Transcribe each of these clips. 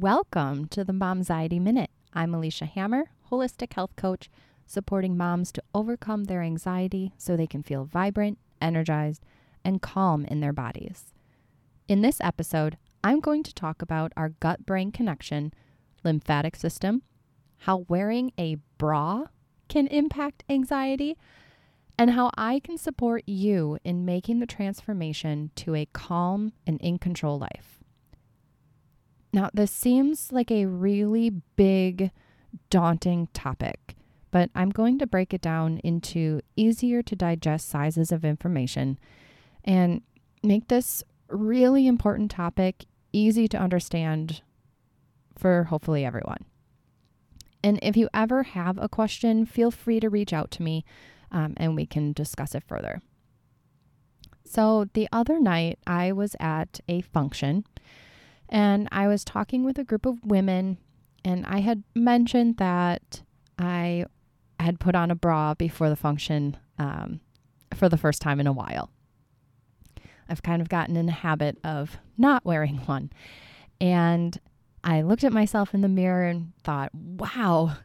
Welcome to the Momxiety Minute. I'm Alycia Hammer, holistic health coach, supporting moms to overcome their anxiety so they can feel vibrant, energized, and calm in their bodies. In this episode, I'm going to talk about our gut brain connection, lymphatic system, how wearing a bra can impact anxiety, and how I can support you in making the transformation to a calm and in control life. Now, this seems like a really big, daunting topic, but I'm going to break it down into easier to digest sizes of information and make this really important topic easy to understand for hopefully everyone. And if you ever have a question, feel free to reach out to me um, and we can discuss it further. So, the other night, I was at a function and I was talking with a group of women, and I had mentioned that I had put on a bra before the function um, for the first time in a while. I've kind of gotten in the habit of not wearing one. And I looked at myself in the mirror and thought, wow,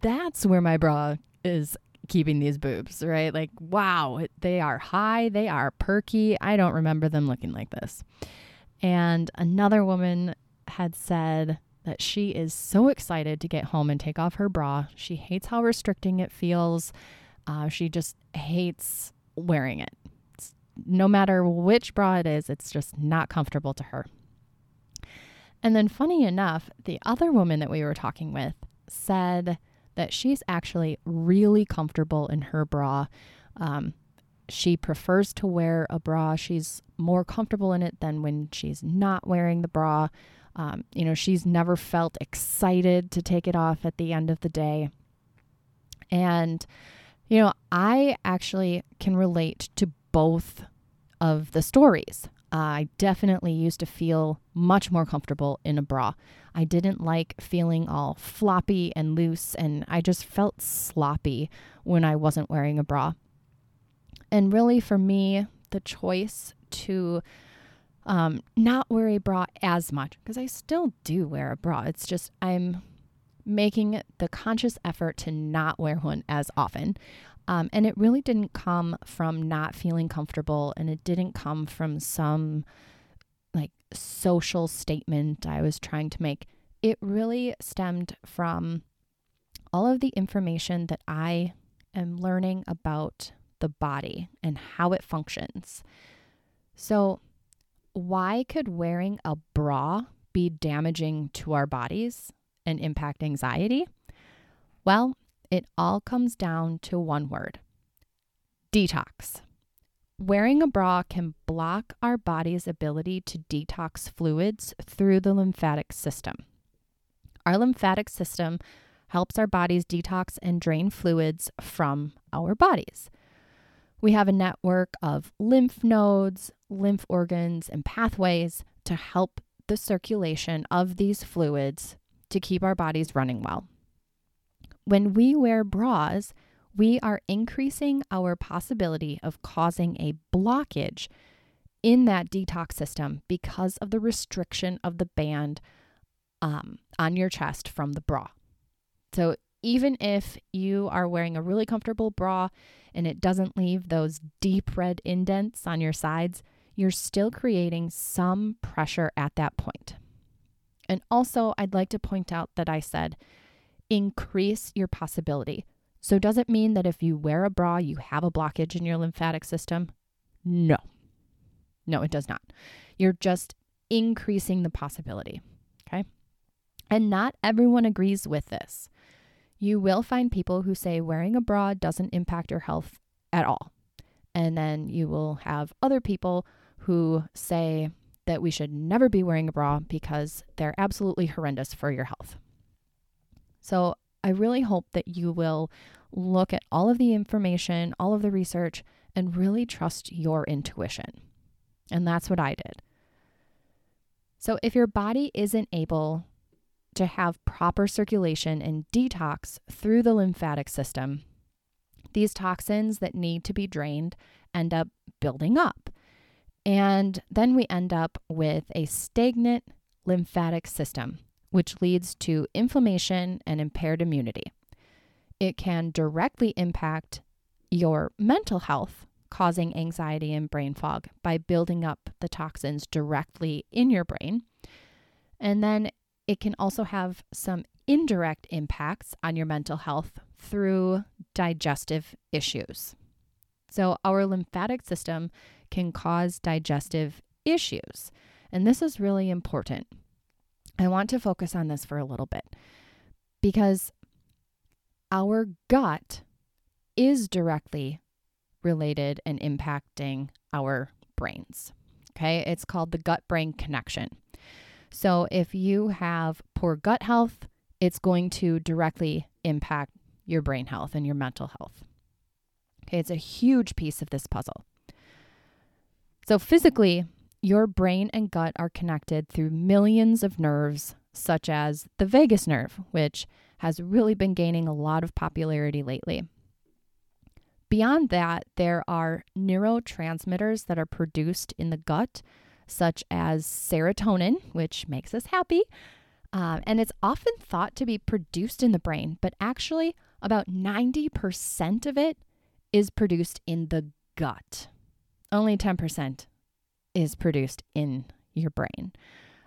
that's where my bra is keeping these boobs, right? Like, wow, they are high, they are perky. I don't remember them looking like this. And another woman had said that she is so excited to get home and take off her bra. She hates how restricting it feels. Uh, she just hates wearing it. It's, no matter which bra it is, it's just not comfortable to her. And then, funny enough, the other woman that we were talking with said that she's actually really comfortable in her bra. Um, she prefers to wear a bra. She's more comfortable in it than when she's not wearing the bra. Um, you know, she's never felt excited to take it off at the end of the day. And, you know, I actually can relate to both of the stories. I definitely used to feel much more comfortable in a bra. I didn't like feeling all floppy and loose, and I just felt sloppy when I wasn't wearing a bra. And really, for me, the choice to um, not wear a bra as much, because I still do wear a bra, it's just I'm making the conscious effort to not wear one as often. Um, and it really didn't come from not feeling comfortable, and it didn't come from some like social statement I was trying to make. It really stemmed from all of the information that I am learning about the body and how it functions. So, why could wearing a bra be damaging to our bodies and impact anxiety? Well, it all comes down to one word detox. Wearing a bra can block our body's ability to detox fluids through the lymphatic system. Our lymphatic system helps our bodies detox and drain fluids from our bodies. We have a network of lymph nodes, lymph organs, and pathways to help the circulation of these fluids to keep our bodies running well. When we wear bras, we are increasing our possibility of causing a blockage in that detox system because of the restriction of the band um, on your chest from the bra. So, even if you are wearing a really comfortable bra and it doesn't leave those deep red indents on your sides, you're still creating some pressure at that point. And also, I'd like to point out that I said increase your possibility. So, does it mean that if you wear a bra, you have a blockage in your lymphatic system? No. No, it does not. You're just increasing the possibility. Okay. And not everyone agrees with this. You will find people who say wearing a bra doesn't impact your health at all. And then you will have other people who say that we should never be wearing a bra because they're absolutely horrendous for your health. So I really hope that you will look at all of the information, all of the research, and really trust your intuition. And that's what I did. So if your body isn't able to have proper circulation and detox through the lymphatic system, these toxins that need to be drained end up building up. And then we end up with a stagnant lymphatic system which leads to inflammation and impaired immunity. It can directly impact your mental health, causing anxiety and brain fog by building up the toxins directly in your brain. And then it can also have some indirect impacts on your mental health through digestive issues. So, our lymphatic system can cause digestive issues. And this is really important. I want to focus on this for a little bit because our gut is directly related and impacting our brains. Okay, it's called the gut brain connection. So, if you have poor gut health, it's going to directly impact your brain health and your mental health. Okay, it's a huge piece of this puzzle. So, physically, your brain and gut are connected through millions of nerves, such as the vagus nerve, which has really been gaining a lot of popularity lately. Beyond that, there are neurotransmitters that are produced in the gut, such as serotonin, which makes us happy. Um, and it's often thought to be produced in the brain, but actually, about 90% of it is produced in the gut. Only 10% is produced in your brain.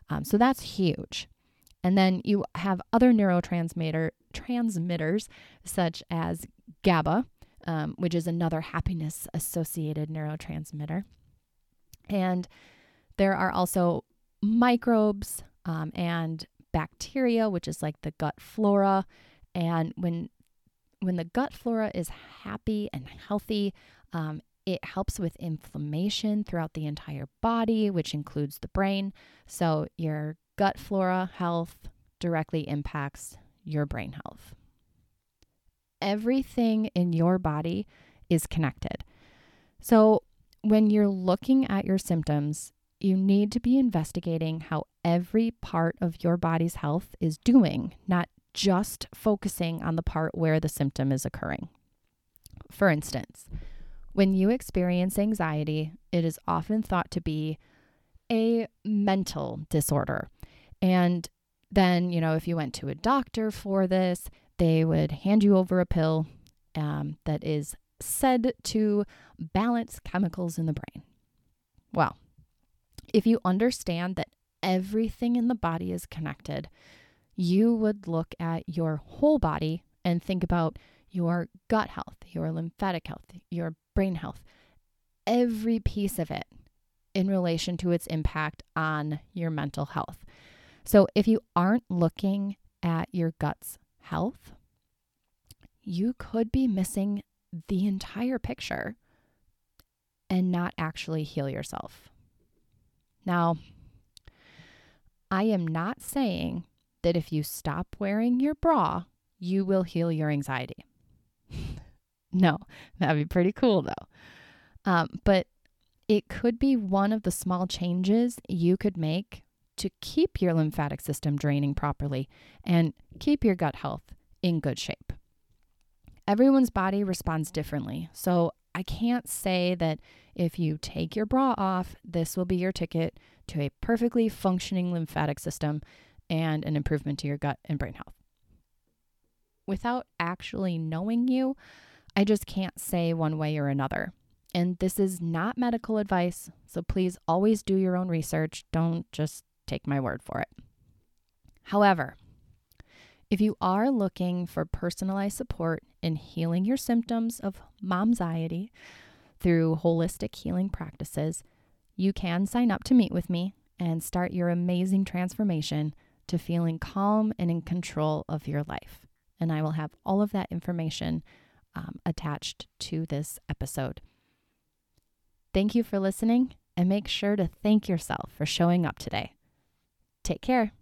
Um, so that's huge. And then you have other neurotransmitter transmitters such as GABA, um, which is another happiness associated neurotransmitter. And there are also microbes um, and bacteria, which is like the gut flora. And when when the gut flora is happy and healthy, um, it helps with inflammation throughout the entire body, which includes the brain. So your gut flora health directly impacts your brain health. Everything in your body is connected. So, when you're looking at your symptoms, you need to be investigating how every part of your body's health is doing, not just focusing on the part where the symptom is occurring. For instance, when you experience anxiety, it is often thought to be a mental disorder. And then, you know, if you went to a doctor for this, they would hand you over a pill um, that is said to balance chemicals in the brain. Well, if you understand that everything in the body is connected, you would look at your whole body and think about your gut health, your lymphatic health, your brain health, every piece of it in relation to its impact on your mental health. So if you aren't looking at your gut's health, you could be missing the entire picture and not actually heal yourself. Now, I am not saying that if you stop wearing your bra, you will heal your anxiety. no, that'd be pretty cool though. Um, but it could be one of the small changes you could make to keep your lymphatic system draining properly and keep your gut health in good shape. Everyone's body responds differently, so I can't say that if you take your bra off, this will be your ticket to a perfectly functioning lymphatic system and an improvement to your gut and brain health. Without actually knowing you, I just can't say one way or another. And this is not medical advice, so please always do your own research. Don't just take my word for it. However, if you are looking for personalized support in healing your symptoms of momxiety through holistic healing practices, you can sign up to meet with me and start your amazing transformation to feeling calm and in control of your life. And I will have all of that information um, attached to this episode. Thank you for listening, and make sure to thank yourself for showing up today. Take care.